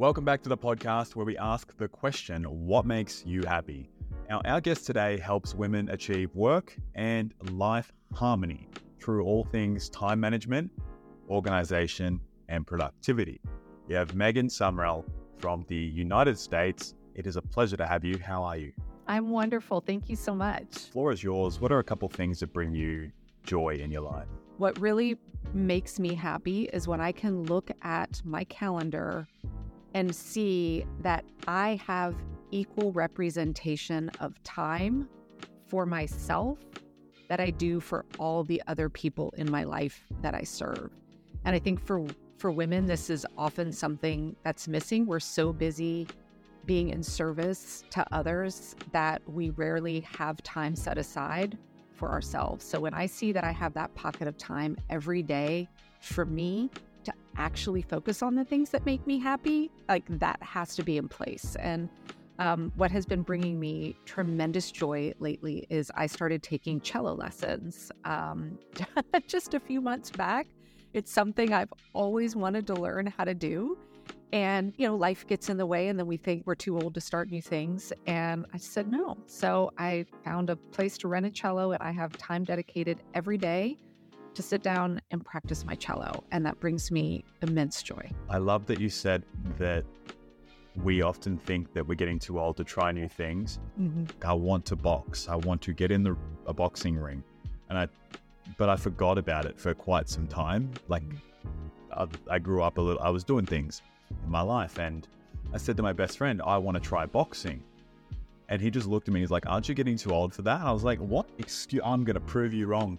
Welcome back to the podcast where we ask the question, What makes you happy? Now, our guest today helps women achieve work and life harmony through all things time management, organization, and productivity. We have Megan Sumrell from the United States. It is a pleasure to have you. How are you? I'm wonderful. Thank you so much. The Floor is yours. What are a couple things that bring you joy in your life? What really makes me happy is when I can look at my calendar and see that I have equal representation of time for myself that I do for all the other people in my life that I serve. And I think for for women this is often something that's missing. We're so busy being in service to others that we rarely have time set aside for ourselves. So when I see that I have that pocket of time every day for me actually focus on the things that make me happy, like that has to be in place. And um, what has been bringing me tremendous joy lately is I started taking cello lessons um, just a few months back. It's something I've always wanted to learn how to do. And, you know, life gets in the way, and then we think we're too old to start new things. And I said no. So I found a place to rent a cello, and I have time dedicated every day to sit down and practice my cello. And that brings me immense joy. I love that you said that we often think that we're getting too old to try new things. Mm-hmm. I want to box. I want to get in the a boxing ring, and I, but I forgot about it for quite some time. Like, I, I grew up a little. I was doing things in my life, and I said to my best friend, "I want to try boxing." And he just looked at me. He's like, "Aren't you getting too old for that?" I was like, "What? Excuse? I'm going to prove you wrong."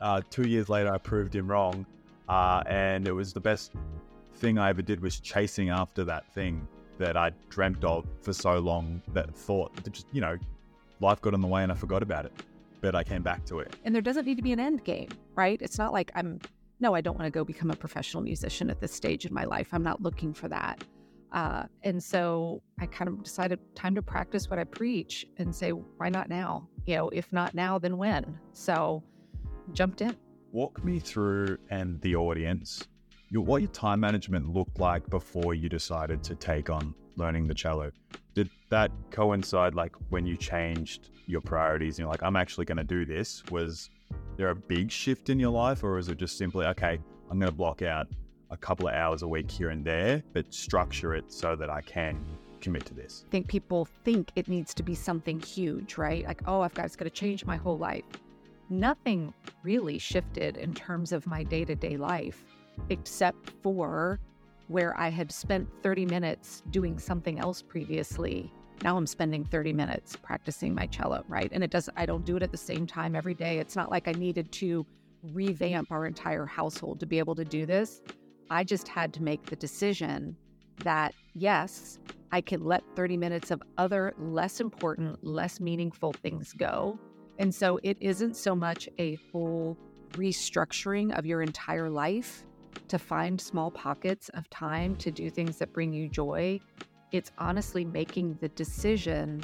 Uh, two years later, I proved him wrong, uh, and it was the best thing I ever did was chasing after that thing that I dreamt of for so long. That thought, that just you know, life got in the way and I forgot about it, but I came back to it. And there doesn't need to be an end game, right? It's not like I'm no, I don't want to go become a professional musician at this stage in my life. I'm not looking for that. Uh, and so I kind of decided time to practice what I preach and say, why not now? You know, if not now, then when? So jumped in. Walk me through and the audience your, what your time management looked like before you decided to take on learning the cello. Did that coincide like when you changed your priorities and you're like, I'm actually going to do this? Was there a big shift in your life, or is it just simply, okay, I'm going to block out a couple of hours a week here and there, but structure it so that I can commit to this? I think people think it needs to be something huge, right? Like, oh, I've got it's going to change my whole life nothing really shifted in terms of my day to day life, except for where I had spent 30 minutes doing something else previously. Now I'm spending 30 minutes practicing my cello, right? And it does I don't do it at the same time every day. It's not like I needed to revamp our entire household to be able to do this. I just had to make the decision that yes, I can let 30 minutes of other less important, less meaningful things go and so it isn't so much a full restructuring of your entire life to find small pockets of time to do things that bring you joy. It's honestly making the decision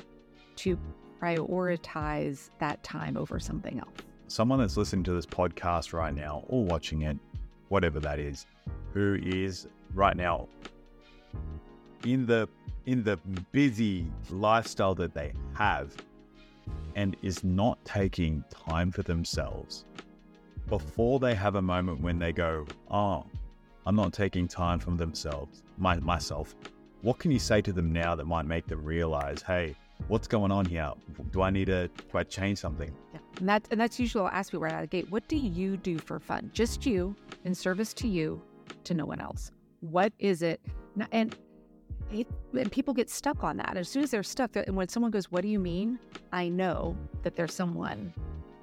to prioritize that time over something else. Someone that's listening to this podcast right now or watching it, whatever that is, who is right now in the in the busy lifestyle that they have and is not taking time for themselves before they have a moment when they go, Oh, I'm not taking time from themselves, my, myself. What can you say to them now that might make them realize, hey, what's going on here? Do I need to do I change something? Yeah. And that and that's usually I'll ask people right out of the gate, what do you do for fun? Just you in service to you, to no one else. What is it? And it, and people get stuck on that. As soon as they're stuck, and when someone goes, What do you mean? I know that there's someone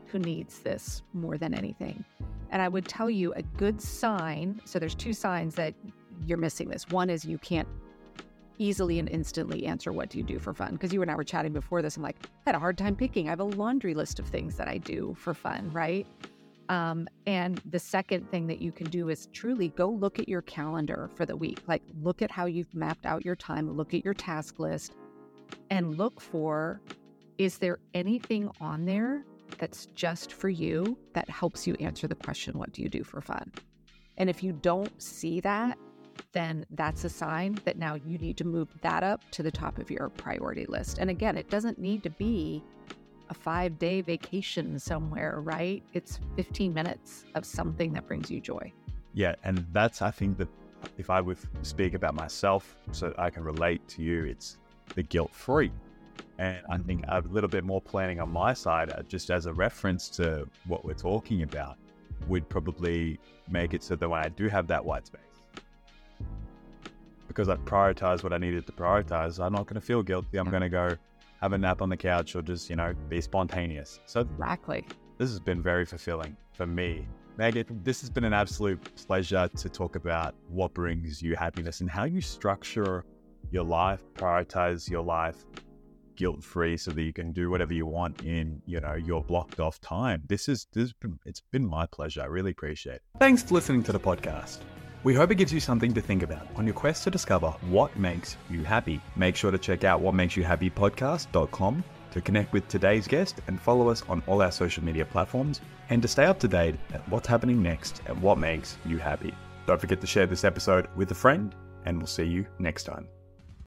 who needs this more than anything. And I would tell you a good sign. So there's two signs that you're missing this. One is you can't easily and instantly answer what do you do for fun because you and I were chatting before this. I'm like, I had a hard time picking. I have a laundry list of things that I do for fun, right? Um, and the second thing that you can do is truly go look at your calendar for the week. Like, look at how you've mapped out your time, look at your task list, and look for is there anything on there that's just for you that helps you answer the question, What do you do for fun? And if you don't see that, then that's a sign that now you need to move that up to the top of your priority list. And again, it doesn't need to be a five day vacation somewhere, right? It's 15 minutes of something that brings you joy. Yeah. And that's, I think, that if I would speak about myself so I can relate to you, it's the guilt free. And I think a little bit more planning on my side, uh, just as a reference to what we're talking about, would probably make it so that when I do have that white space, because I prioritize what I needed to prioritize, I'm not going to feel guilty. I'm going to go have a nap on the couch or just, you know, be spontaneous. So, exactly. This has been very fulfilling for me. Megan, this has been an absolute pleasure to talk about what brings you happiness and how you structure your life, prioritize your life guilt free so that you can do whatever you want in, you know, your blocked off time. This is this has been, it's been my pleasure. I really appreciate it. Thanks for listening to the podcast. We hope it gives you something to think about on your quest to discover what makes you happy. Make sure to check out whatmakesyouhappypodcast.com to connect with today's guest and follow us on all our social media platforms and to stay up to date at what's happening next and what makes you happy. Don't forget to share this episode with a friend, and we'll see you next time.